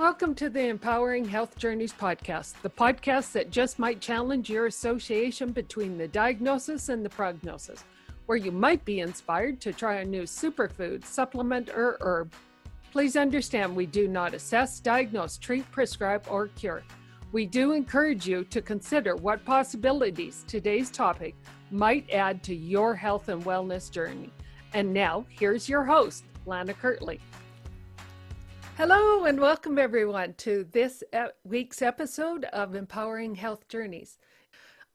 Welcome to the Empowering Health Journeys podcast, the podcast that just might challenge your association between the diagnosis and the prognosis, where you might be inspired to try a new superfood, supplement, or herb. Please understand we do not assess, diagnose, treat, prescribe, or cure. We do encourage you to consider what possibilities today's topic might add to your health and wellness journey. And now, here's your host, Lana Kirtley. Hello, and welcome everyone to this week's episode of Empowering Health Journeys.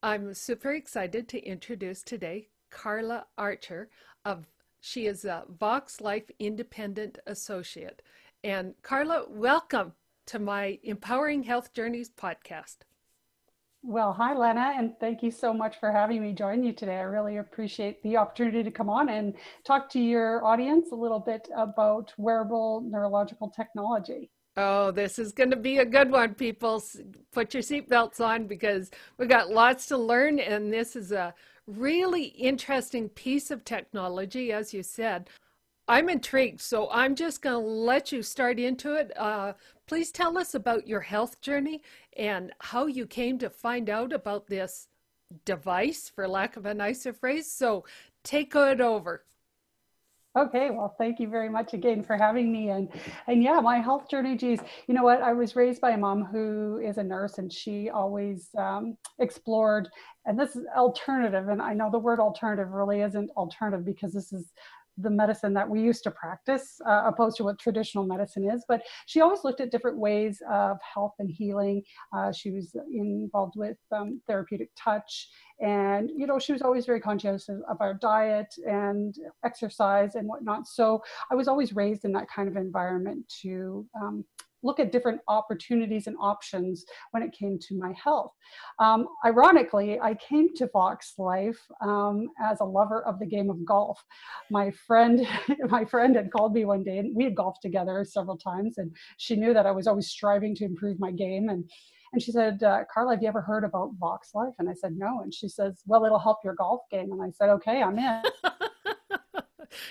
I'm super excited to introduce today Carla Archer of she is a Vox Life Independent Associate. And Carla, welcome to my Empowering Health Journeys podcast. Well, hi, Lena, and thank you so much for having me join you today. I really appreciate the opportunity to come on and talk to your audience a little bit about wearable neurological technology. Oh, this is going to be a good one, people. Put your seatbelts on because we've got lots to learn, and this is a really interesting piece of technology, as you said. I'm intrigued, so I'm just going to let you start into it. Uh, please tell us about your health journey and how you came to find out about this device, for lack of a nicer phrase. So take it over. Okay, well, thank you very much again for having me. And and yeah, my health journey, geez, you know what? I was raised by a mom who is a nurse, and she always um, explored. And this is alternative, and I know the word alternative really isn't alternative because this is the medicine that we used to practice uh, opposed to what traditional medicine is but she always looked at different ways of health and healing. Uh, she was involved with um, therapeutic touch and you know she was always very conscious of, our diet and exercise and whatnot. So i was always raised in that kind of environment to um, look at different opportunities and options when it came to my health. Um, ironically, I came to Vox Life um, as a lover of the game of golf. My friend, my friend had called me one day, and we had golfed together several times, and she knew that I was always striving to improve my game and. And she said, uh, Carla, have you ever heard about Vox Life? And I said, no. And she says, well, it'll help your golf game. And I said, okay, I'm in.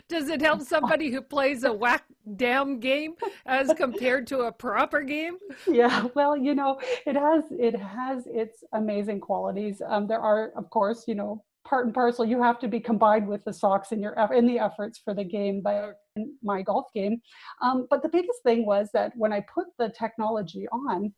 Does it help somebody who plays a whack damn game as compared to a proper game? Yeah, well, you know, it has it has its amazing qualities. Um, there are, of course, you know, part and parcel. You have to be combined with the socks in your in the efforts for the game, but my golf game. Um, but the biggest thing was that when I put the technology on,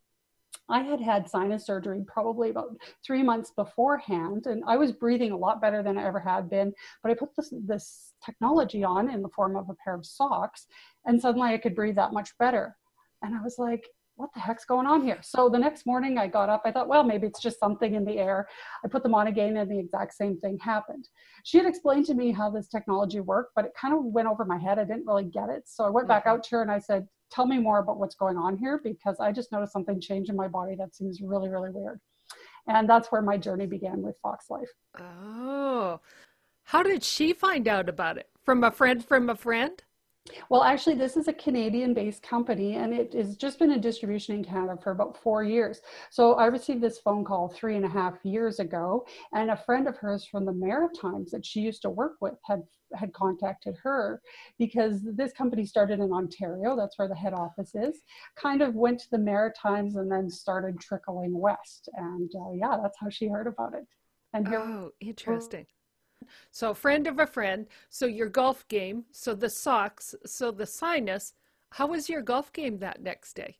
I had had sinus surgery probably about three months beforehand, and I was breathing a lot better than I ever had been. But I put this this technology on in the form of a pair of socks, and suddenly I could breathe that much better. And I was like, what the heck's going on here? So the next morning I got up, I thought, well, maybe it's just something in the air. I put them on again, and the exact same thing happened. She had explained to me how this technology worked, but it kind of went over my head. I didn't really get it. So I went back out to her and I said, tell me more about what's going on here because I just noticed something change in my body that seems really, really weird. And that's where my journey began with Vox Life. Oh, how did she find out about it? From a friend from a friend? Well, actually, this is a Canadian based company and it has just been in distribution in Canada for about four years. So I received this phone call three and a half years ago, and a friend of hers from the Maritimes that she used to work with had had contacted her because this company started in Ontario, that's where the head office is, kind of went to the Maritimes and then started trickling west. And uh, yeah, that's how she heard about it. And here, oh, interesting. So, friend of a friend. So, your golf game. So, the socks. So, the sinus. How was your golf game that next day?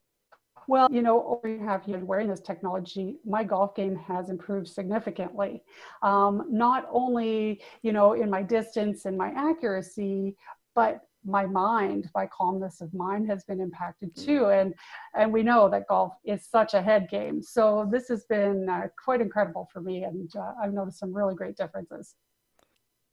Well, you know, over you have you wearing this technology, my golf game has improved significantly. Um, not only, you know, in my distance and my accuracy, but my mind, my calmness of mind has been impacted too. Mm. And and we know that golf is such a head game. So this has been uh, quite incredible for me, and uh, I've noticed some really great differences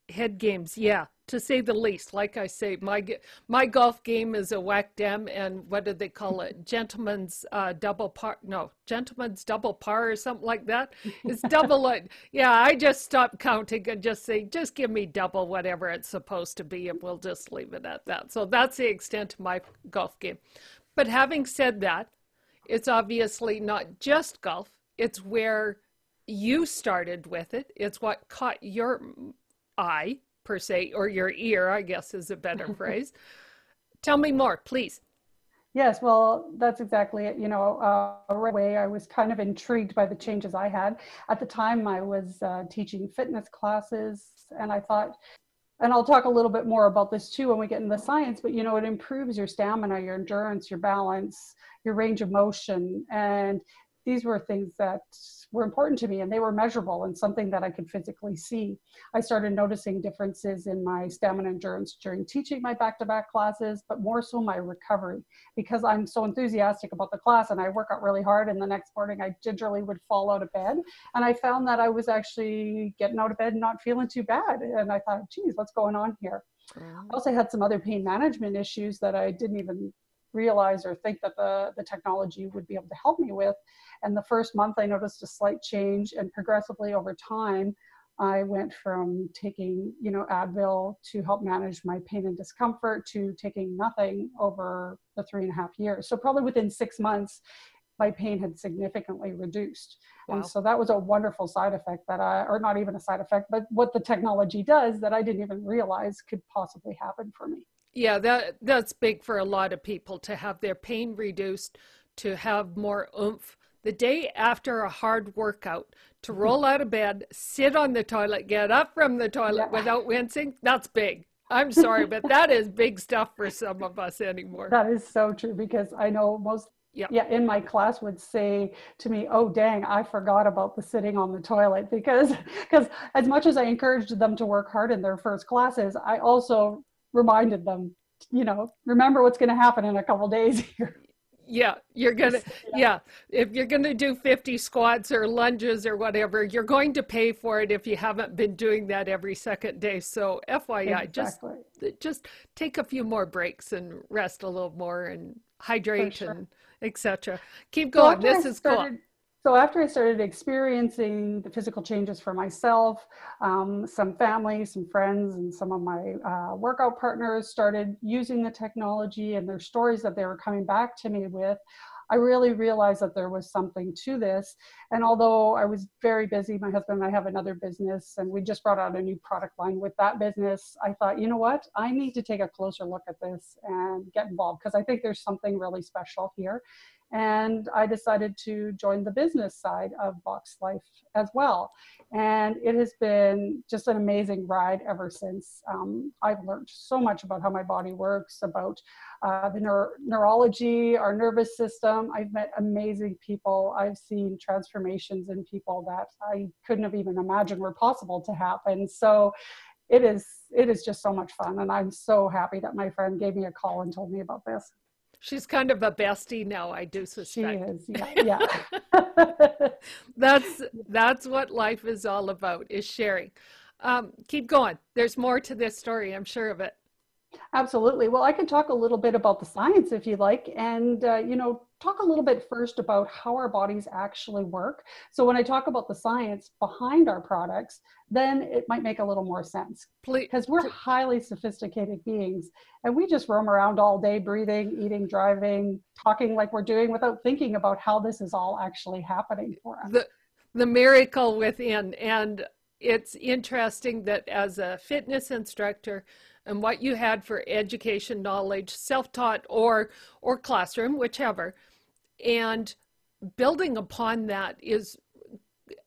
head games, yeah, to say the least. Like I say, my my golf game is a whack dem, and what do they call it? Gentleman's uh, double par? No, gentleman's double par or something like that. It's double. it. Yeah, I just stop counting and just say, just give me double whatever it's supposed to be, and we'll just leave it at that. So that's the extent of my golf game. But having said that, it's obviously not just golf. It's where you started with it. It's what caught your eye, per se, or your ear, I guess is a better phrase. Tell me more, please. Yes, well, that's exactly it. You know, uh, right away, I was kind of intrigued by the changes I had. At the time, I was uh, teaching fitness classes, and I thought, and I'll talk a little bit more about this too when we get into the science, but you know, it improves your stamina, your endurance, your balance, your range of motion. And these were things that were important to me and they were measurable and something that I could physically see. I started noticing differences in my stamina endurance during teaching my back to back classes, but more so my recovery because I'm so enthusiastic about the class and I work out really hard. And the next morning I gingerly would fall out of bed. And I found that I was actually getting out of bed and not feeling too bad. And I thought, geez, what's going on here? I also had some other pain management issues that I didn't even realize or think that the, the technology would be able to help me with. And the first month, I noticed a slight change, and progressively over time, I went from taking, you know, Advil to help manage my pain and discomfort to taking nothing over the three and a half years. So probably within six months, my pain had significantly reduced. Wow. And so that was a wonderful side effect that I, or not even a side effect, but what the technology does that I didn't even realize could possibly happen for me. Yeah, that that's big for a lot of people to have their pain reduced, to have more oomph. The day after a hard workout, to mm-hmm. roll out of bed, sit on the toilet, get up from the toilet yeah. without wincing, that's big. I'm sorry, but that is big stuff for some of us anymore. That is so true because I know most yeah. yeah in my class would say to me oh dang i forgot about the sitting on the toilet because because as much as i encouraged them to work hard in their first classes i also reminded them, you know, remember what's going to happen in a couple days here. Yeah, you're going to, yeah. If you're going to do 50 squats or lunges or whatever, you're going to pay for it if you haven't been doing that every second day. So, FYI, exactly. just just take a few more breaks and rest a little more and hydrate sure. and etc. Keep going. So this is started, cool so after I started experiencing the physical changes for myself, um, some family, some friends, and some of my uh, workout partners started using the technology and their stories that they were coming back to me with. I really realized that there was something to this. And although I was very busy, my husband and I have another business, and we just brought out a new product line with that business. I thought, you know what? I need to take a closer look at this and get involved because I think there's something really special here and I decided to join the business side of Vox Life as well. And it has been just an amazing ride ever since. Um, I've learned so much about how my body works, about uh, the neuro- neurology, our nervous system. I've met amazing people. I've seen transformations in people that I couldn't have even imagined were possible to happen. So it is it is just so much fun and i'm so happy that my friend gave me a call and told me about this She's kind of a bestie now, I do suspect. She is, yeah. yeah. that's that's what life is all about, is sharing. Um, keep going. There's more to this story, I'm sure of it. Absolutely. Well, I can talk a little bit about the science if you like, and uh, you know, talk a little bit first about how our bodies actually work. So when I talk about the science behind our products, then it might make a little more sense. Because we're highly sophisticated beings, and we just roam around all day, breathing, eating, driving, talking like we're doing, without thinking about how this is all actually happening for us. The, the miracle within, and it's interesting that as a fitness instructor and what you had for education knowledge, self-taught or or classroom, whichever, and building upon that is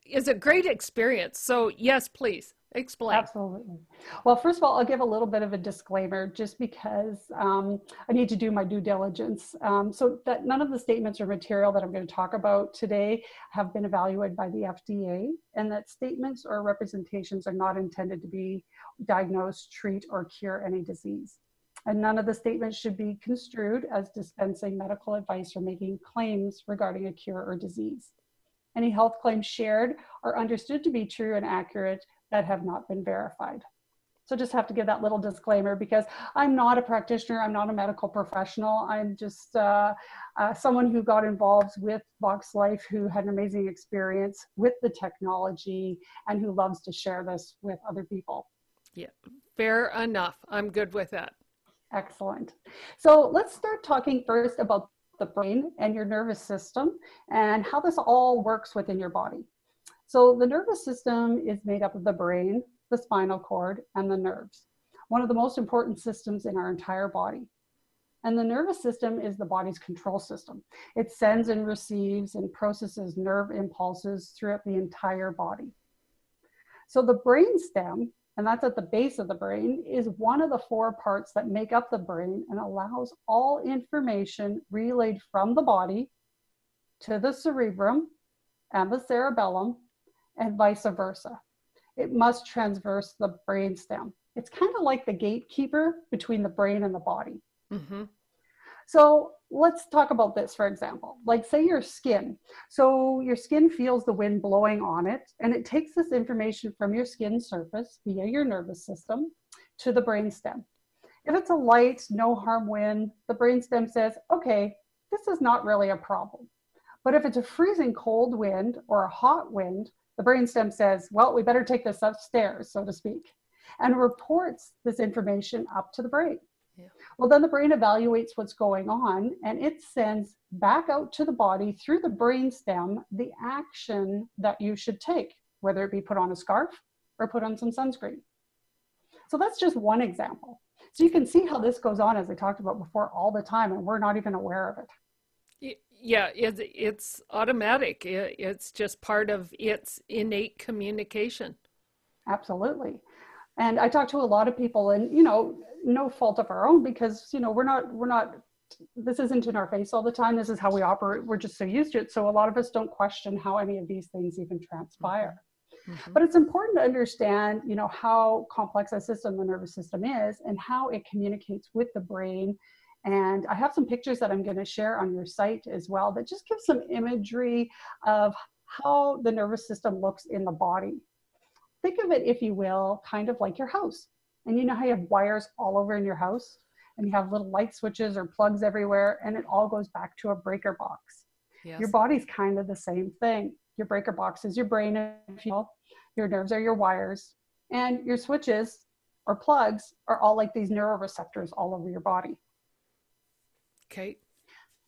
is a great experience. So yes, please explain. Absolutely. Well, first of all, I'll give a little bit of a disclaimer just because um, I need to do my due diligence. Um, so that none of the statements or material that I'm going to talk about today have been evaluated by the FDA and that statements or representations are not intended to be diagnose, treat, or cure any disease. And none of the statements should be construed as dispensing medical advice or making claims regarding a cure or disease. Any health claims shared are understood to be true and accurate that have not been verified. So just have to give that little disclaimer because I'm not a practitioner, I'm not a medical professional. I'm just uh, uh, someone who got involved with Vox Life, who had an amazing experience with the technology and who loves to share this with other people. Yeah, fair enough. I'm good with that. Excellent. So let's start talking first about the brain and your nervous system and how this all works within your body. So the nervous system is made up of the brain, the spinal cord, and the nerves, one of the most important systems in our entire body. And the nervous system is the body's control system. It sends and receives and processes nerve impulses throughout the entire body. So the brain stem, and that's at the base of the brain, is one of the four parts that make up the brain and allows all information relayed from the body to the cerebrum and the cerebellum and vice versa. It must transverse the brain stem. It's kind of like the gatekeeper between the brain and the body. Mm-hmm. So let's talk about this, for example. Like, say your skin. So, your skin feels the wind blowing on it, and it takes this information from your skin surface via your nervous system to the brainstem. If it's a light, no harm wind, the brainstem says, okay, this is not really a problem. But if it's a freezing cold wind or a hot wind, the brainstem says, well, we better take this upstairs, so to speak, and reports this information up to the brain. Yeah. Well, then the brain evaluates what's going on and it sends back out to the body through the brainstem the action that you should take, whether it be put on a scarf or put on some sunscreen. So that's just one example. So you can see how this goes on, as I talked about before, all the time, and we're not even aware of it. Yeah, it's, it's automatic. It's just part of its innate communication. Absolutely. And I talk to a lot of people, and you know, no fault of our own because you know we're not we're not this isn't in our face all the time. This is how we operate. We're just so used to it. So a lot of us don't question how any of these things even transpire. Mm-hmm. mm-hmm. but it's important to understand you know how complex a system the nervous system is and how it communicates with the brain. And i have some pictures that i'm going to share on your site as well that just give some imagery of how the nervous system looks in the body think of it if you will kind of like your house and you know how you have wires all over in your house and you have little light switches or plugs everywhere and it all goes back to a breaker box. Yes. Your body's kind of the same thing. Your breaker box is your brain, if you will. Your nerves are your wires. And your switches or plugs are all like these neuroreceptors all over your body. Okay.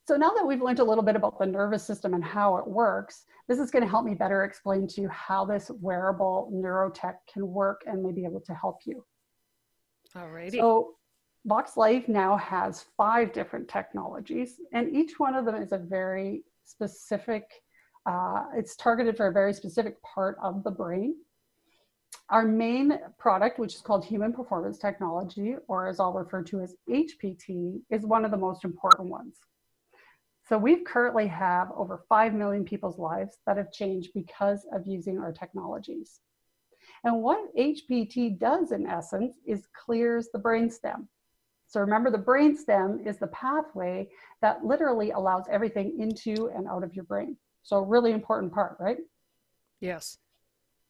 So now that we've learned a little bit about the nervous system and how it works, this is going to help me better explain to you how this wearable neurotech can work and maybe able to help you. Alrighty. So Vox Life now has five different technologies, and each one of them is a very specific, uh, it's targeted for a very specific part of the brain. Our main product, which is called Human Performance Technology, or as I'll refer to as HPT, is one of the most important ones. So we currently have over 5 million people's lives that have changed because of using our technologies. And what HPT does in essence is clears the brainstem. So remember the brainstem is the pathway that literally allows everything into and out of your brain. So a really important part, right? Yes.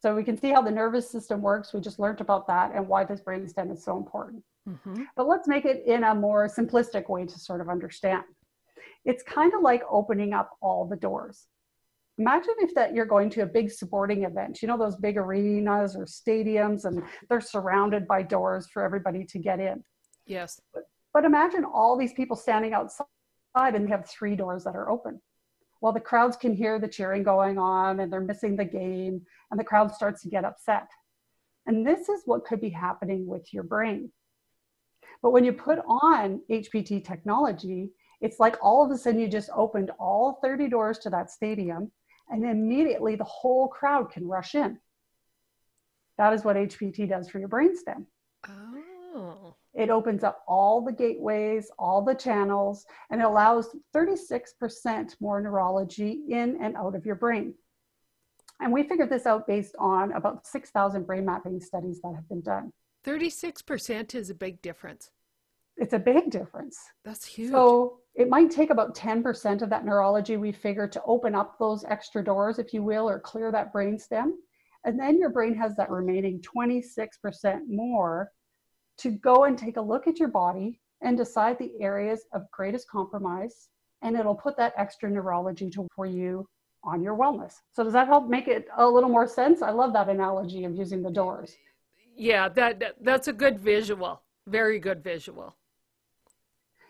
So we can see how the nervous system works. We just learned about that and why this brainstem is so important. Mm-hmm. But let's make it in a more simplistic way to sort of understand. It's kind of like opening up all the doors. Imagine if that you're going to a big sporting event you know those big arenas or stadiums and they're surrounded by doors for everybody to get in. Yes. But, but imagine all these people standing outside and they have three doors that are open. Well the crowds can hear the cheering going on and they're missing the game and the crowd starts to get upset. And this is what could be happening with your brain. But when you put on hpt technology it's like all of a sudden you just opened all 30 doors to that stadium and immediately the whole crowd can rush in. That is what HPT does for your brainstem. Oh. It opens up all the gateways, all the channels, and it allows 36% more neurology in and out of your brain. And we figured this out based on about 6,000 brain mapping studies that have been done. 36% is a big difference. It's a big difference. That's huge. So it might take about 10% of that neurology we figure to open up those extra doors, if you will, or clear that brain stem. And then your brain has that remaining 26% more to go and take a look at your body and decide the areas of greatest compromise. And it'll put that extra neurology to, for you on your wellness. So does that help make it a little more sense? I love that analogy of using the doors. Yeah, that, that that's a good visual. Very good visual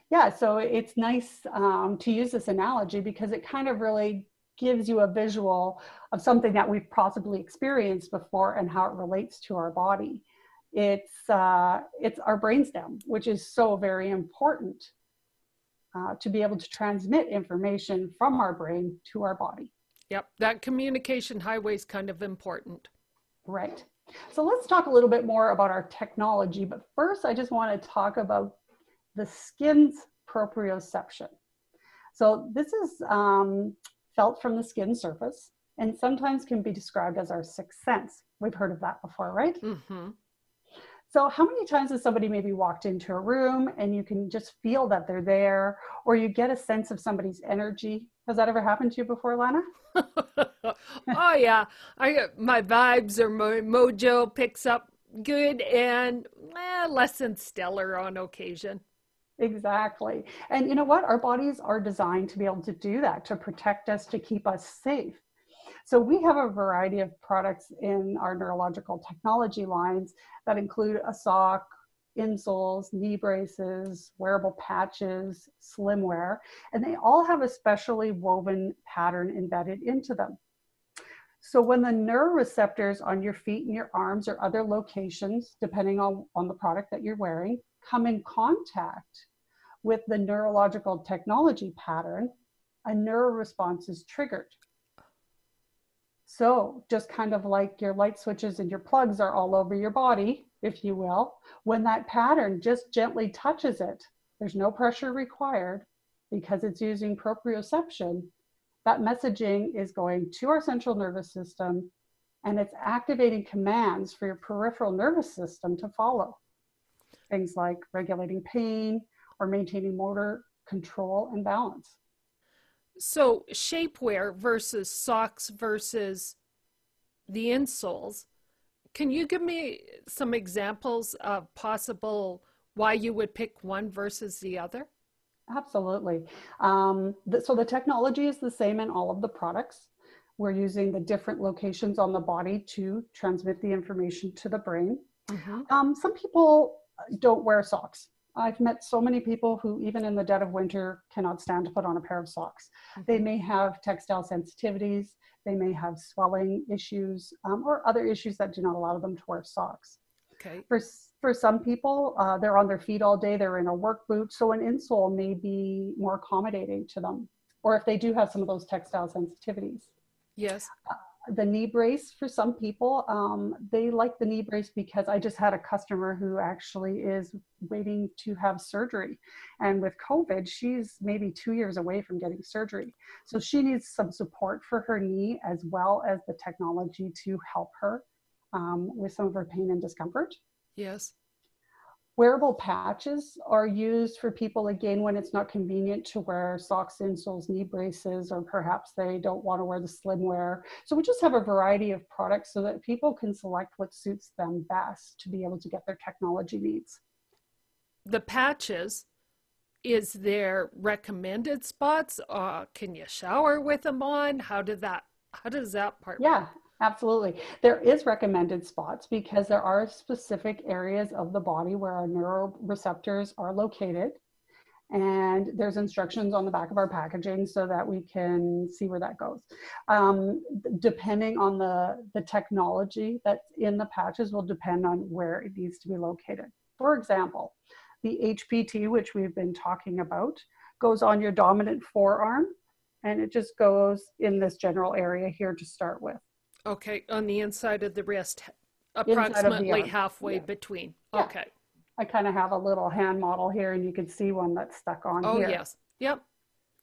yeah, so it's nice um, to use this analogy because it kind of really gives you a visual of something that we've possibly experienced before and how it relates to our body. It's uh, it's our brainstem, which is so very important. uh, to be able to transmit information from our brain to our body. Yep, that communication highway is kind of important. Right. So let's talk a little bit more about our technology. But first, I just want to talk about the skin's proprioception. So this is um, felt from the skin surface and sometimes can be described as our sixth sense. We've heard of that before, right? Mm-hmm. So, how many times has somebody maybe walked into a room and you can just feel that they're there, or you get a sense of somebody's energy? Has that ever happened to you before, Lana? oh yeah, I my vibes or my mojo picks up good and eh, less than stellar on occasion. Exactly. And you know what? Our bodies are designed to be able to do that, to protect us, to keep us safe. So we have a variety of products in our neurological technology lines that include a sock, insoles, knee braces, wearable patches, slimwear, and they all have a specially woven pattern embedded into them. So when the neuroreceptors on your feet and your arms or other locations, depending on, on the product that you're wearing, come in contact with the neurological technology pattern, a neuroresponse is triggered. So, just kind of like your light switches and your plugs are all over your body, if you will, when that pattern just gently touches it, there's no pressure required because it's using proprioception. That messaging is going to our central nervous system and it's activating commands for your peripheral nervous system to follow. Things like regulating pain or maintaining motor control and balance. So, shapewear versus socks versus the insoles. Can you give me some examples of possible why you would pick one versus the other? Absolutely. Um, the, so, the technology is the same in all of the products. We're using the different locations on the body to transmit the information to the brain. Mm-hmm. Um, some people don't wear socks. I've met so many people who, even in the dead of winter, cannot stand to put on a pair of socks. Mm-hmm. They may have textile sensitivities, they may have swelling issues, um, or other issues that do not allow them to wear socks. Okay. For, for some people, uh, they're on their feet all day, they're in a work boot, so an insole may be more accommodating to them. Or if they do have some of those textile sensitivities. Yes. Uh, the knee brace for some people. Um, they like the knee brace because i just had a customer who actually is waiting to have surgery. And with covid she's maybe two years away from getting surgery. So she needs some support for her knee as well as the technology to help her um, with some of her pain and discomfort. Yes Wearable patches are used for people again when it's not convenient to wear socks, insoles, knee braces, or perhaps they don't want to wear the slim wear. So we just have a variety of products so that people can select what suits them best to be able to get their technology needs. The patches, is there recommended spots? Uh, can you shower with them on? How did that? How does that part? Yeah, work? Absolutely. There is recommended spots because there are specific areas of the body where our neuroreceptors are located. And there's instructions on the back of our packaging so that we can see where that goes. Um, depending on the, the technology that's in the patches will depend on where it needs to be located. For example, the HPT, which we've been talking about, goes on your dominant forearm and it just goes in this general area here to start with. Okay, on the inside of the wrist, approximately halfway yeah. between. Yeah. Okay. I kind of have a little hand model here, and you can see one that's stuck on oh, here. Oh, yes. Yep.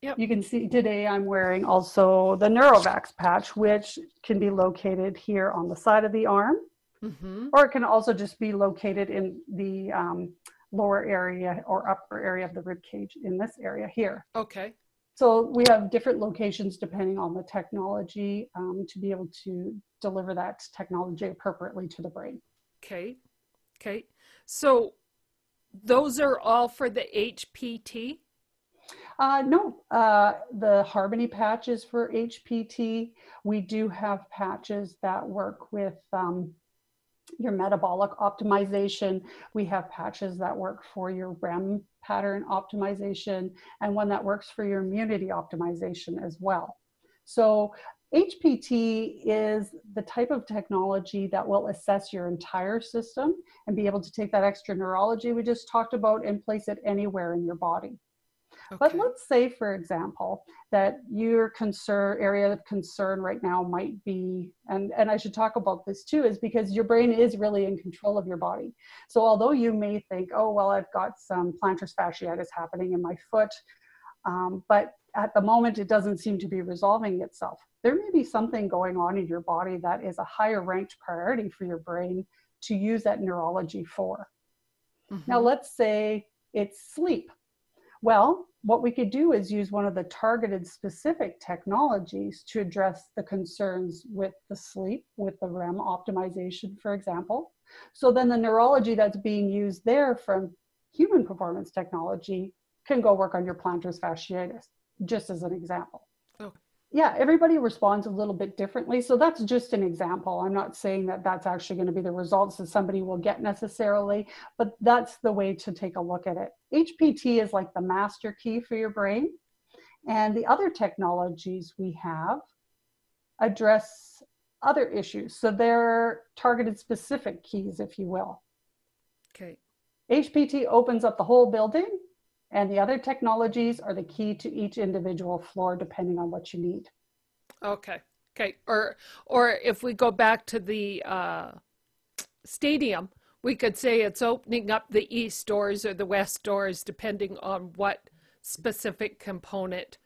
Yep. You can see today I'm wearing also the Neurovax patch, which can be located here on the side of the arm, mm-hmm. or it can also just be located in the um, lower area or upper area of the rib cage in this area here. Okay. So we have different locations depending on the technology um, to be able to deliver that technology appropriately to the brain. Okay. Okay. So those are all for the HPT? Uh, no, uh, the Harmony patch is for HPT. We do have patches that work with um, your metabolic optimization. We have patches that work for your REM pattern optimization and one that works for your immunity optimization as well. So HPT is the type of technology that will assess your entire system and be able to take that extra neurology we just talked about and place it anywhere in your body. Okay. But let's say, for example, that your concern area of concern right now might be, and, and I should talk about this too, is because your brain is really in control of your body. So although you may think, oh, well, I've got some plantar fasciitis happening in my foot, um, but at the moment it doesn't seem to be resolving itself. There may be something going on in your body that is a higher ranked priority for your brain to use that neurology for. Mm-hmm. Now, let's say it's sleep. Well, what we could do is use one of the targeted specific technologies to address the concerns with the sleep, with the REM optimization, for example. So then the neurology that's being used there from human performance technology can go work on your plantar fasciitis, just as an example. Yeah, everybody responds a little bit differently. So that's just an example. I'm not saying that that's actually going to be the results that somebody will get necessarily, but that's the way to take a look at it. HPT is like the master key for your brain. And the other technologies we have address other issues. So they're targeted specific keys, if you will. Okay. HPT opens up the whole building and the other technologies are the key to each individual floor depending on what you need. Okay. Okay. Or or if we go back to the uh, stadium, we could say it's opening up the east doors or the west doors depending on what specific component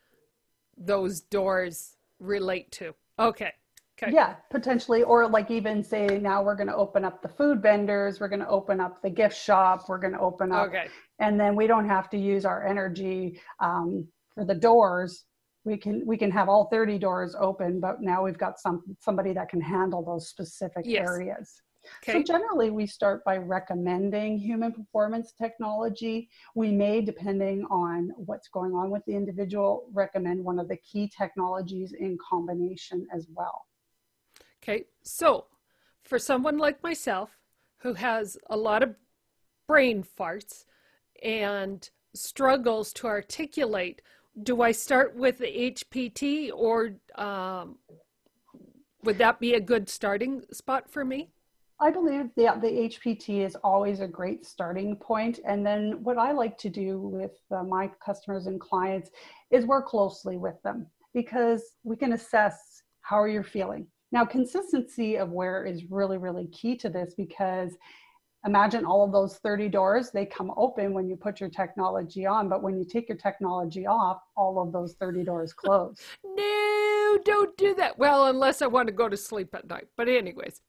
those doors relate to. Okay. Okay. Yeah, potentially. Or like even say now we're going to open up the food vendors, we're going to open up the gift shop, we're going to open up, okay. and then we don't have to use our energy um, for the doors. We can we can have all 30 doors open, but now we've got some somebody that can handle those specific yes. areas. Okay. So generally, we start by recommending human performance technology. We may, depending on what's going on with the individual, recommend one of the key technologies in combination as well. Okay, so for someone like myself who has a lot of brain farts and struggles to articulate, do I start with the HPT or um, would that be a good starting spot for me? I believe the, the HPT is always a great starting point. And then what I like to do with uh, my customers and clients is work closely with them because we can assess how are you feeling? Now, consistency of wear is really, really key to this because imagine all of those 30 doors, they come open when you put your technology on, but when you take your technology off, all of those 30 doors close. no, don't do that. Well, unless I want to go to sleep at night. But, anyways.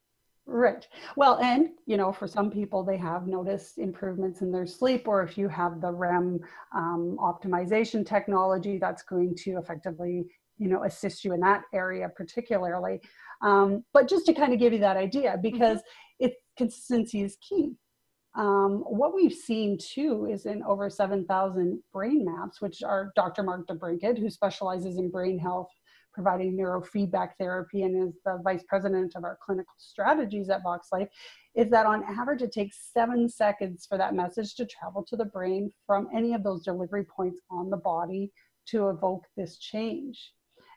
Right. Well, and you know, for some people, they have noticed improvements in their sleep, or if you have the REM um, optimization technology, that's going to effectively, you know, assist you in that area particularly. Um, but just to kind of give you that idea, because mm-hmm. it consistency is key. Um, what we've seen too is in over 7,000 brain maps, which are Dr. Mark DeBrincat, who specializes in brain health, providing neurofeedback therapy, and is the vice president of our clinical strategies at VoxLife, is that on average it takes seven seconds for that message to travel to the brain from any of those delivery points on the body to evoke this change.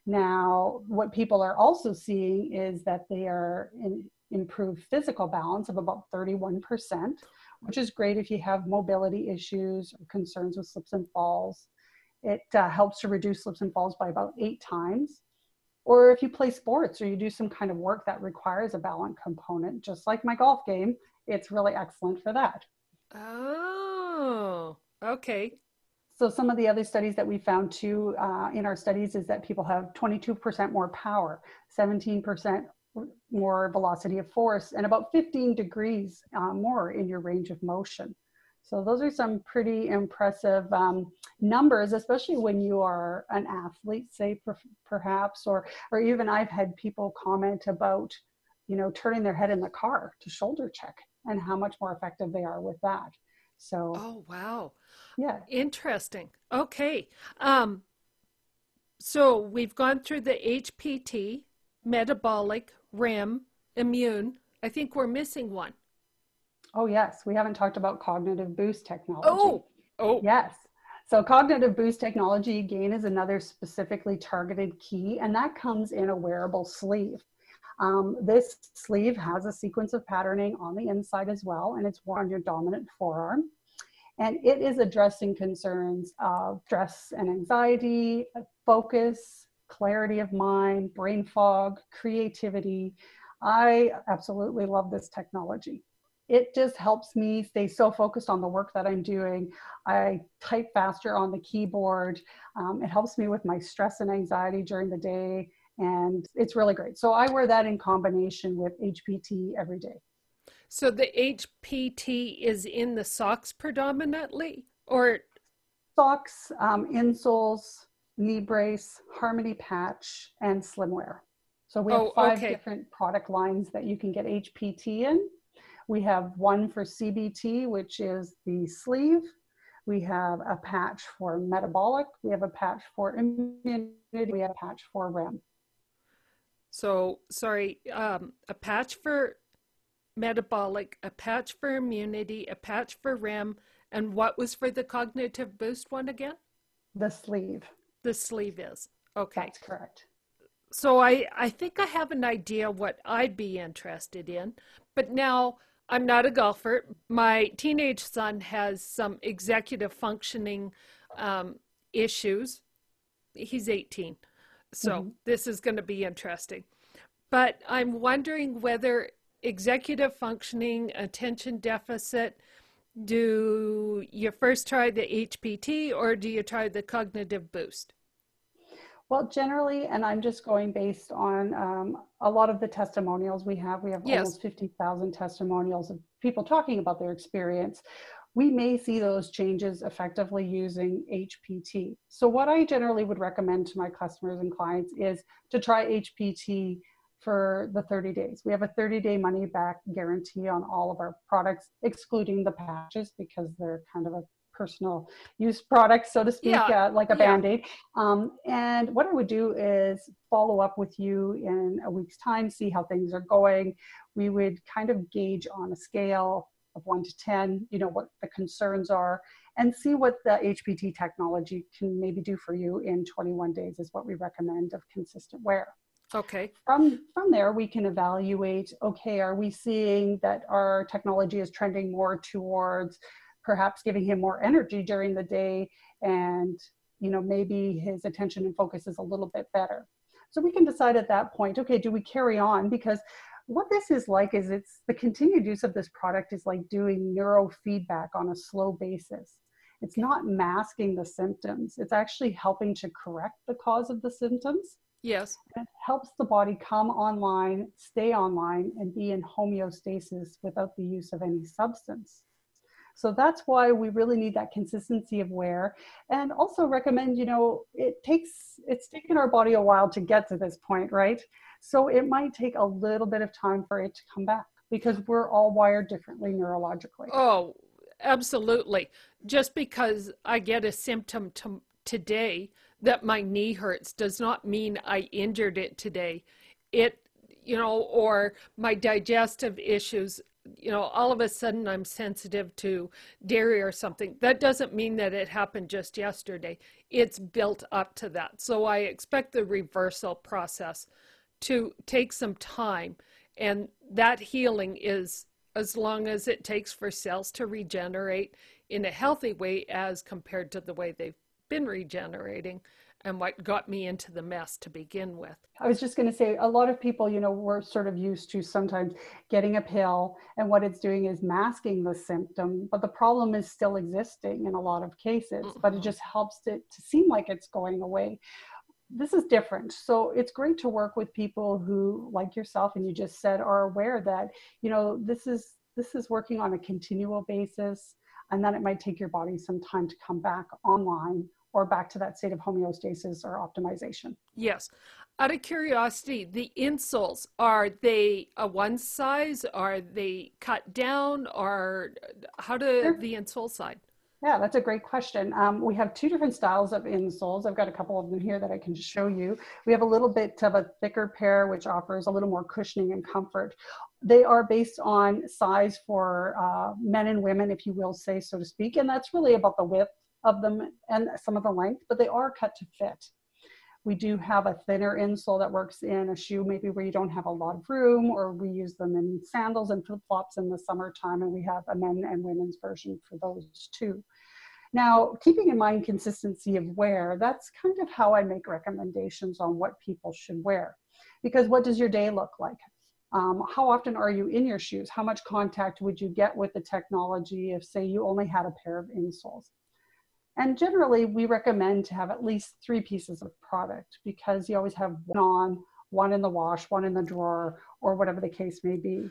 Now, what people are also seeing is that they are in improved physical balance of about 31%, which is great if you have mobility issues or concerns with slips and falls. It uh, helps to reduce slips and falls by about eight times. Or if you play sports or you do some kind of work that requires a balance component, just like my golf game, it's really excellent for that. Oh, okay. So some of the other studies that we found too uh, in our studies is that people have 22% more power, 17% more velocity of force, and about 15 degrees uh, more in your range of motion. So those are some pretty impressive um, numbers, especially when you are an athlete, say per- perhaps, or or even I've had people comment about, you know, turning their head in the car to shoulder check and how much more effective they are with that. So. Oh wow. Yeah. Interesting. Okay. Um, so we've gone through the HPT, metabolic, REM, immune. I think we're missing one. Oh, yes. We haven't talked about cognitive boost technology. Oh, oh. Yes. So, cognitive boost technology, again, is another specifically targeted key, and that comes in a wearable sleeve. Um, this sleeve has a sequence of patterning on the inside as well, and it's worn on your dominant forearm. And it is addressing concerns of stress and anxiety, focus, clarity of mind, brain fog, creativity. I absolutely love this technology. It just helps me stay so focused on the work that I'm doing. I type faster on the keyboard. Um, it helps me with my stress and anxiety during the day. And it's really great. So I wear that in combination with HPT every day. So the HPT is in the socks predominantly, or socks, um, insoles, knee brace, harmony patch, and slimwear. So we have oh, five okay. different product lines that you can get HPT in. We have one for CBT, which is the sleeve. We have a patch for metabolic. We have a patch for immunity. We have a patch for REM. So, sorry, um, a patch for metabolic, a patch for immunity, a patch for REM, and what was for the cognitive boost one again? The sleeve. The sleeve is. Okay. That's correct. So I, I think I have an idea what I'd be interested in. But now I'm not a golfer. My teenage son has some executive functioning um, issues. He's 18. So mm-hmm. this is going to be interesting. But I'm wondering whether executive functioning, attention deficit, do you first try the HPT or do you try the cognitive boost? Well, generally, and I'm just going based on um, a lot of the testimonials we have. We have yes. almost 50,000 testimonials of people talking about their experience. We may see those changes effectively using HPT. So, what I generally would recommend to my customers and clients is to try HPT for the 30 days. We have a 30 day money back guarantee on all of our products, excluding the patches because they're kind of a personal use product, so to speak, yeah. uh, like a yeah. band aid. Um, and what I would do is follow up with you in a week's time, see how things are going. We would kind of gauge on a scale of one to 10, you know, what the concerns are and see what the HPT technology can maybe do for you in 21 days is what we recommend of consistent wear. Okay. From from there, we can evaluate. Okay, are we seeing that our technology is trending more towards perhaps giving him more energy during the day, and you know maybe his attention and focus is a little bit better. So we can decide at that point. Okay, do we carry on because what this is like is it's the continued use of this product is like doing neurofeedback on a slow basis. It's not masking the symptoms. It's actually helping to correct the cause of the symptoms Yes. It helps the body come online, stay online, and be in homeostasis without the use of any substance. So that's why we really need that consistency of wear and also recommend, you know, it takes, it's taken our body a while to get to this point, right? So it might take a little bit of time for it to come back because we're all wired differently neurologically. Oh, absolutely. Just because I get a symptom to, today that my knee hurts does not mean I injured it today. It, you know, or my digestive issues, you know, all of a sudden I'm sensitive to dairy or something. That doesn't mean that it happened just yesterday. It's built up to that. So I expect the reversal process to take some time. And that healing is as long as it takes for cells to regenerate in a healthy way as compared to the way they've been regenerating and what got me into the mess to begin with. I was just going to say, a lot of people, you know, we're sort of used to sometimes getting a pill, and what it's doing is masking the symptom, but the problem is still existing in a lot of cases, mm-hmm. but it just helps it to seem like it's going away. This is different. So it's great to work with people who, like yourself, and you just said, are aware that, you know, this is this is working on a continual basis and then it might take your body some time to come back online or back to that state of homeostasis or optimization. Yes. Out of curiosity, the insoles, are they a one size? Are they cut down? Or how do sure. the insole side? Yeah, that's a great question. Um, we have two different styles of insoles. I've got a couple of them here that I can show you. We have a little bit of a thicker pair, which offers a little more cushioning and comfort. They are based on size for uh, men and women, if you will say, so to speak. And that's really about the width of them and some of the length, but they are cut to fit. We do have a thinner insole that works in a shoe, maybe where you don't have a lot of room, or we use them in sandals and flip flops in the summertime, and we have a men and women's version for those too. Now, keeping in mind consistency of wear, that's kind of how I make recommendations on what people should wear. Because what does your day look like? Um, how often are you in your shoes? How much contact would you get with the technology if, say, you only had a pair of insoles? And generally, we recommend to have at least three pieces of product because you always have one on, one in the wash, one in the drawer, or whatever the case may be.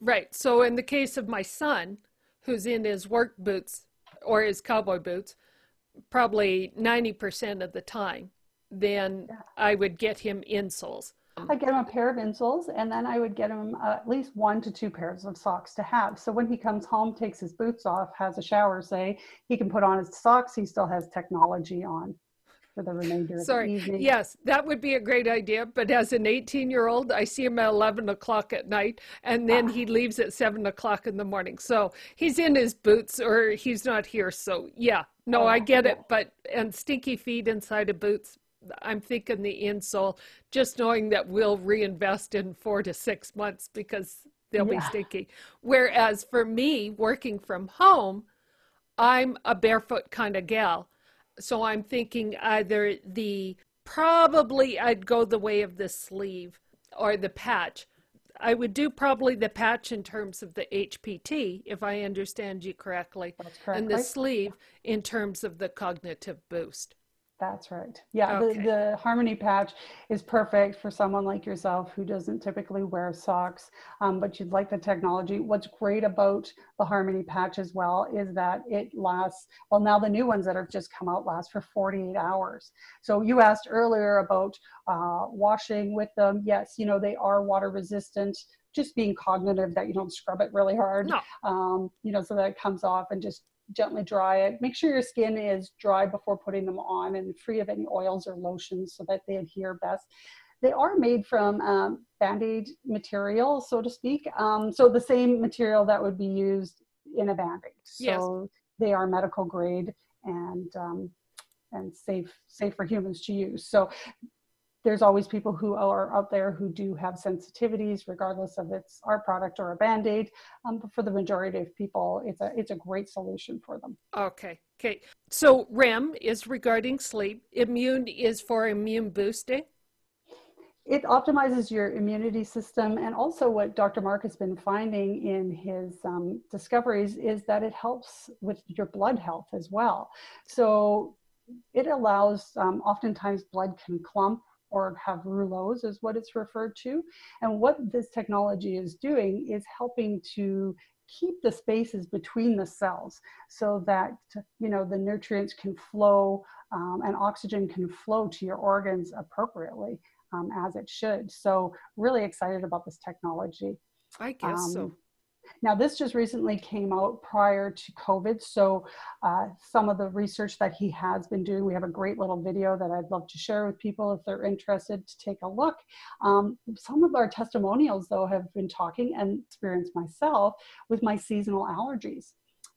Right. So, in the case of my son, who's in his work boots or his cowboy boots, probably 90% of the time, then yeah. I would get him insoles. I get him a pair of insoles and then I would get him uh, at least one to two pairs of socks to have. So when he comes home, takes his boots off, has a shower, say, he can put on his socks, he still has technology on for the remainder Sorry. of the evening. Yes, that would be a great idea. But as an 18 year old, I see him at 11 o'clock at night and then ah. he leaves at 7 o'clock in the morning. So he's in his boots or he's not here. So yeah, no, oh, I get it. But, and stinky feet inside of boots. I'm thinking the insole, just knowing that we'll reinvest in four to six months because they'll yeah. be stinky. Whereas for me, working from home, I'm a barefoot kind of gal. So I'm thinking either the probably I'd go the way of the sleeve or the patch. I would do probably the patch in terms of the HPT, if I understand you correctly, and the sleeve in terms of the cognitive boost. That's right. Yeah, okay. the, the Harmony patch is perfect for someone like yourself who doesn't typically wear socks, um, but you'd like the technology. What's great about the Harmony patch as well is that it lasts, well, now the new ones that have just come out last for 48 hours. So you asked earlier about uh, washing with them. Yes, you know, they are water resistant just being cognitive that you don't scrub it really hard, no. um, you know, so that it comes off and just gently dry it. Make sure your skin is dry before putting them on and free of any oils or lotions so that they adhere best. They are made from um, band-aid material, so to speak. Um, so the same material that would be used in a band-aid. So yes. they are medical grade and um, and safe safe for humans to use. So there's always people who are out there who do have sensitivities, regardless of it's our product or a band aid. Um, but for the majority of people, it's a it's a great solution for them. Okay, okay. So REM is regarding sleep. Immune is for immune boosting. It optimizes your immunity system, and also what Dr. Mark has been finding in his um, discoveries is that it helps with your blood health as well. So it allows um, oftentimes blood can clump or have rouleaus is what it's referred to. And what this technology is doing is helping to keep the spaces between the cells so that you know the nutrients can flow um, and oxygen can flow to your organs appropriately um, as it should. So really excited about this technology. I guess um, so now, this just recently came out prior to COVID. So, uh, some of the research that he has been doing, we have a great little video that I'd love to share with people if they're interested to take a look. Um, some of our testimonials, though, have been talking and experienced myself with my seasonal allergies.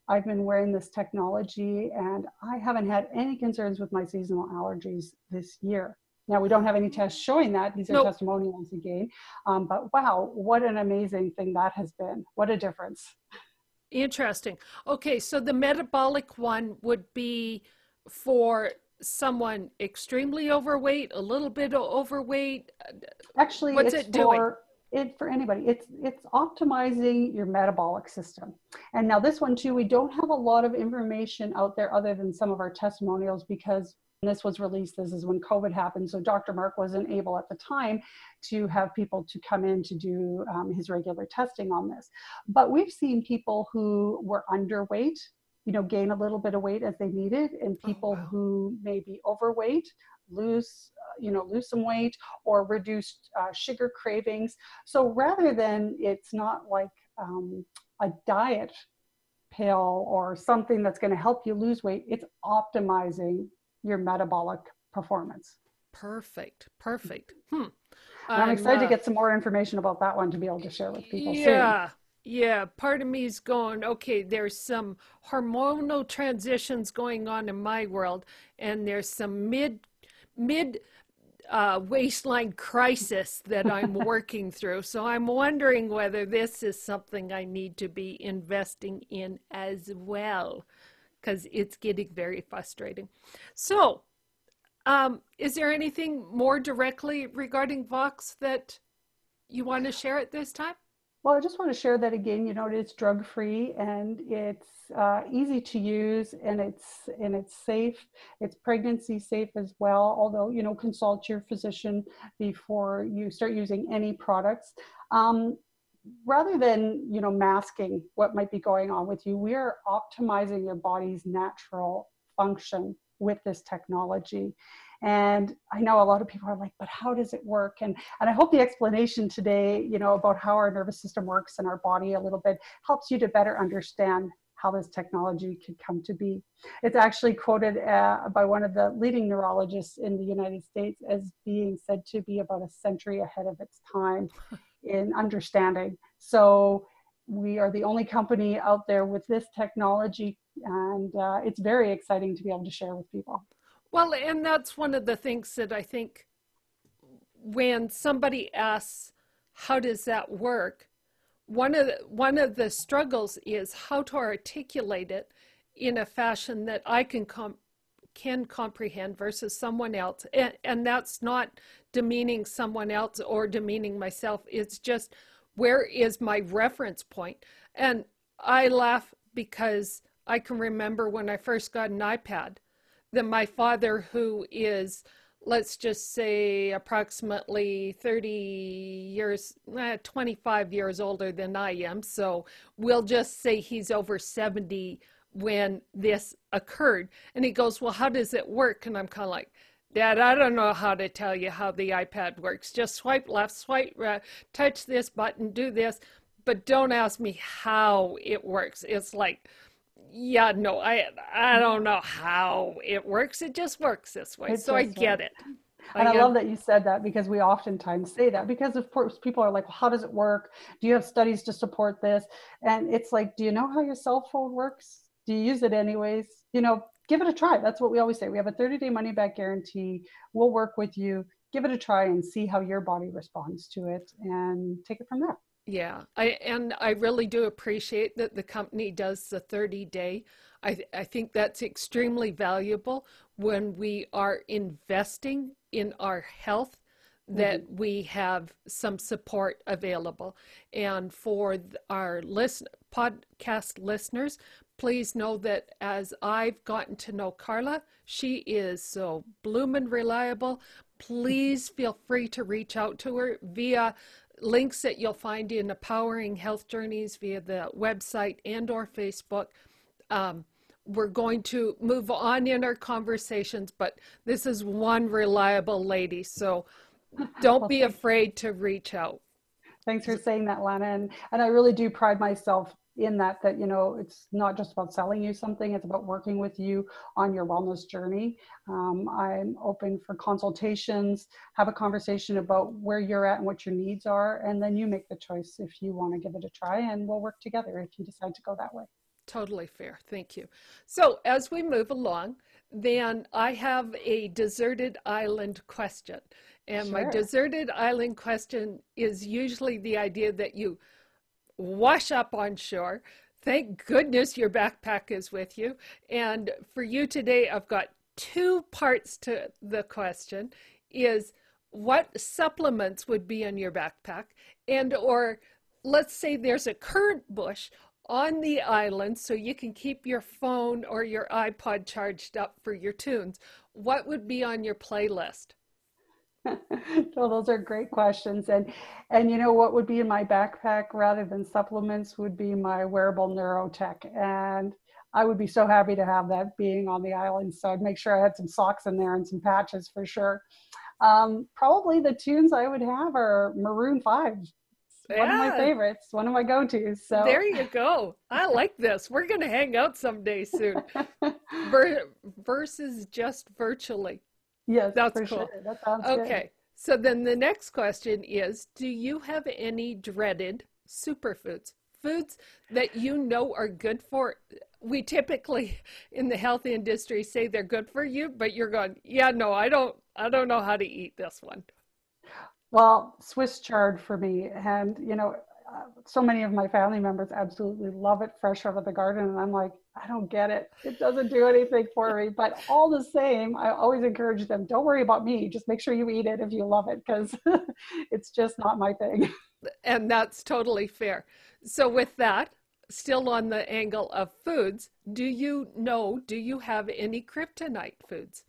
I've been wearing this technology and I haven't had any concerns with my seasonal allergies this year. Now, we don't have any tests showing that. These are nope. testimonials again. Um, but wow, what an amazing thing that has been. What a difference. Interesting. Okay, so the metabolic one would be for someone extremely overweight, a little bit overweight. Actually, what's it doing? For, it for anybody. It's it's optimizing your metabolic system. And now this one too, we don't have a lot of information out there other than some of our testimonials because this was released, this is when COVID happened. So Dr. Mark wasn't able at the time to have people to come in to do um, his regular testing on this. But we've seen people who were underweight, you know, gain a little bit of weight as they needed, and oh, people oh, wow. who may be overweight lose uh, you know lose some weight or reduce uh, sugar cravings so rather than it's not like um, a diet pill or something that's going to help you lose weight it's optimizing your metabolic performance. Perfect. Perfect. Hmm. I'm, excited uh, to get some more information about that one to be able to share with people. Yeah. Soon. Yeah, part of me is going, okay, there's some hormonal transitions going on in my world, and there's some mid mid uh, waistline crisis that I'm working through. So I'm wondering whether this is something I need to be investing in as well, because it's getting very frustrating. So, um, is there anything more directly regarding Vox that you want to share at this time? Well, I just want to share that again. You know, it's drug free and it's uh, easy to use and it's and it's safe. It's pregnancy safe as well. Although you know, consult your physician before you start using any products. Um, rather than you know masking what might be going on with you, we are optimizing your body's natural function with this technology. And I know a lot of people are like, but how does it work? And, and I hope the explanation today, you know, about how our nervous system works and our body a little bit helps you to better understand how this technology could come to be. It's actually quoted uh, by one of the leading neurologists in the United States as being said to be about a century ahead of its time in understanding. So we are the only company out there with this technology, and uh, it's very exciting to be able to share with people. Well, and that's one of the things that I think when somebody asks, how does that work? One of the, one of the struggles is how to articulate it in a fashion that I can com- can comprehend versus someone else. And, and that's not demeaning someone else or demeaning myself. It's just where is my reference point? And I laugh because I can remember when I first got an iPad that my father, who is, let's just say, approximately 30 years, eh, 25 years older than I am, so we'll just say he's over 70 when this occurred. And he goes, Well, how does it work? And I'm kind of like, Dad, I don't know how to tell you how the iPad works. Just swipe left, swipe right, touch this button, do this, but don't ask me how it works. It's like, yeah, no, I I don't know how it works. It just works this way. It so I get it. And I, I love that you said that because we oftentimes say that because of course people are like, well, how does it work? Do you have studies to support this? And it's like, do you know how your cell phone works? Do you use it anyways? You know, give it a try. That's what we always say. We have a 30 day money back guarantee. We'll work with you. Give it a try and see how your body responds to it and take it from there. Yeah, I and I really do appreciate that the company does the 30 day. I I think that's extremely valuable when we are investing in our health that mm-hmm. we have some support available. And for our listen podcast listeners, please know that as I've gotten to know Carla, she is so bloomin' reliable. Please feel free to reach out to her via links that you'll find in Empowering Health Journeys via the website and or Facebook. Um, we're going to move on in our conversations, but this is one reliable lady, so don't be afraid to reach out. Thanks for saying that, Lana. And, and I really do pride myself in that that you know it's not just about selling you something it's about working with you on your wellness journey. Um, i'm open for consultations have a conversation about where you're at and what your needs are and then you make the choice if you want to give it a try and we'll work together if you decide to go that way. Totally fair thank you. So as we move along then i have a deserted island question and sure. my deserted island question is usually the idea that you wash up on shore. Thank goodness your backpack is with you. And for you today, I've got two parts to the question is what supplements would be in your backpack and or let's say there's a current bush on the island so you can keep your phone or your iPod charged up for your tunes. What would be on your playlist? well, those are great questions. And and you know what would be in my backpack rather than supplements would be my wearable neurotech. And I would be so happy to have that being on the island. So I'd make sure I had some socks in there and some patches for sure. Um, probably the tunes I would have are Maroon 5. Yeah. One of my favorites, one of my go-tos. So there you go. I like this. We're gonna hang out someday soon. Ver- versus just virtually. Yes, that's cool. Sure. That sounds okay. Good. So then the next question is Do you have any dreaded superfoods? Foods that you know are good for we typically in the health industry say they're good for you, but you're going, yeah, no, I don't I don't know how to eat this one. Well, Swiss chard for me, and you know, uh, so many of my family members absolutely love it fresh out of the garden, and I'm like, I don't get it. It doesn't do anything for me. But all the same, I always encourage them: don't worry about me. Just make sure you eat it if you love it, because it's just not my thing. And that's totally fair. So, with that, still on the angle of foods, do you know? Do you have any kryptonite foods?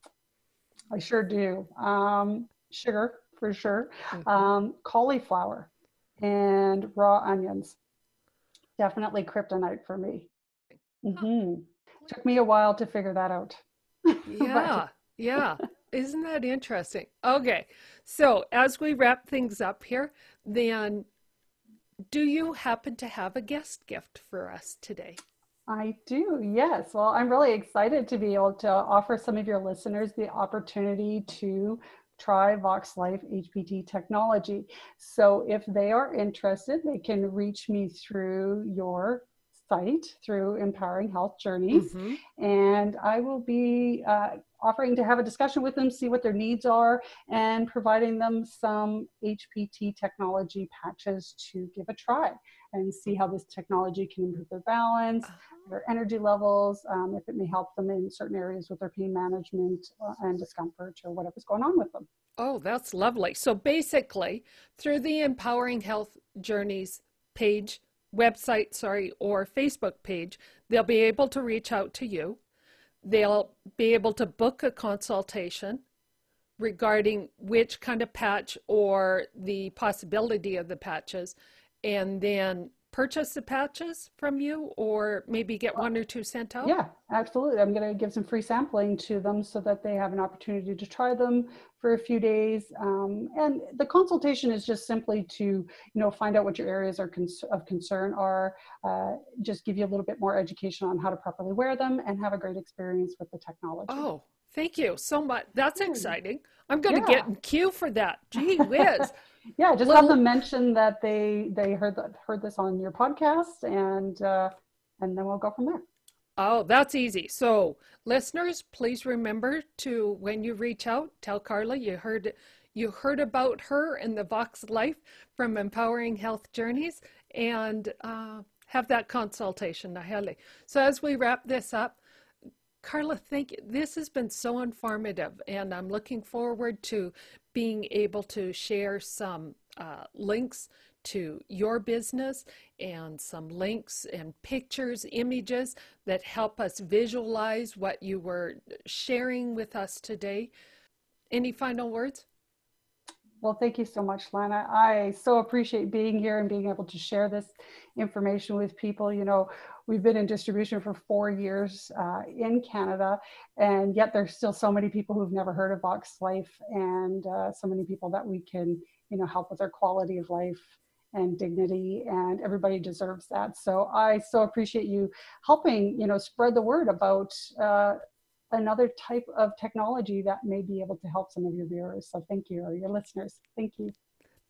I sure do. Um, sugar for sure. Mm-hmm. Um, cauliflower and raw onions. Definitely kryptonite for me. Mm-hmm. Took me a while to figure that out. Yeah, yeah. Isn't that interesting? Okay, so as we wrap things up here, then do you happen to have a guest gift for us today? I do, yes. Well, I'm really excited to be able to offer some of your listeners the opportunity to try Vox Life HPT technology. So if they are interested, they can reach me through your site through Empowering Health Journeys. Mm-hmm. And I will be uh, offering to have a discussion with them, see what their needs are, and providing them some HPT technology patches to give a try and see how this technology can improve their balance, uh-huh. their energy levels, um, if it may help them in certain areas with their pain management uh, and discomfort or whatever's going on with them. Oh, that's lovely. So basically, through the Empowering Health Journeys page, website, sorry, or Facebook page, they'll be able to reach out to you. They'll be able to book a consultation regarding which kind of patch or the possibility of the patches and then purchase the patches from you or maybe get one or two sent out? Yeah, absolutely. I'm going to give some free sampling to them so that they have an opportunity to try them for a few days. Um, and the consultation is just simply to, you know, find out what your areas are cons- of concern are, uh, just give you a little bit more education on how to properly wear them and have a great experience with the technology. Oh, thank you so much. That's exciting. I'm going to yeah. get in queue for that. Gee whiz. yeah, just have them mention that they they heard that heard this on your podcast, and uh, and then we'll go from there. Oh, that's easy. So, listeners, please remember to when you reach out, tell Carla you heard you heard about her and the Vox Life from Empowering Health Journeys, and uh, have that consultation, Nahele. So, as we wrap this up, Carla, thank you. This has been so informative, and I'm looking forward to being able to share some uh, links to your business and some links and pictures, images that help us visualize what you were sharing with us today. Any final words? Well, thank you so much, Lana. I so appreciate being here and being able to share this information with people. You know, we've been in distribution for four years uh, in Canada, and yet there's still so many people who've never heard of Vox Life, and uh, so many people that we can, you know, help with their quality of life and dignity, and everybody deserves that. So I so appreciate you helping, you know, spread the word about. Uh, another type of technology that may be able to help some of your viewers. So thank you, or your listeners. Thank you.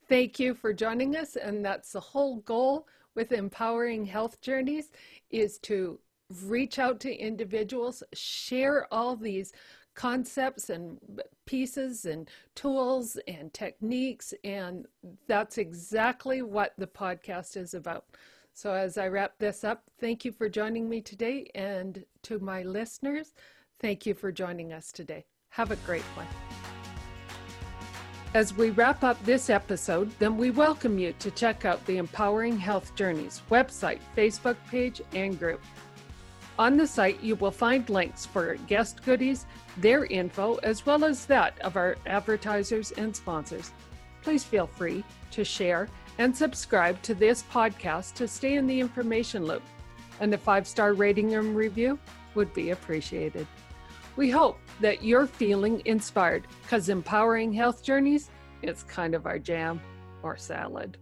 Thank you for joining us. And that's the whole goal with empowering health journeys is to reach out to individuals, share all these concepts and pieces and tools and techniques. And that's exactly what the podcast is about. So, as I wrap this up, thank you for joining me today. And to my listeners, Thank you for joining us today. Have a great one. As we wrap up this episode, then we welcome you to check out the Empowering Health Journeys website, Facebook page, and group. On the site, you will find links for guest goodies, their info, as well as that of our advertisers and sponsors. Please feel free to share and subscribe to this podcast to stay in the information loop. And a five star rating and review would be appreciated. We hope that you're feeling inspired because empowering health journeys is kind of our jam or salad.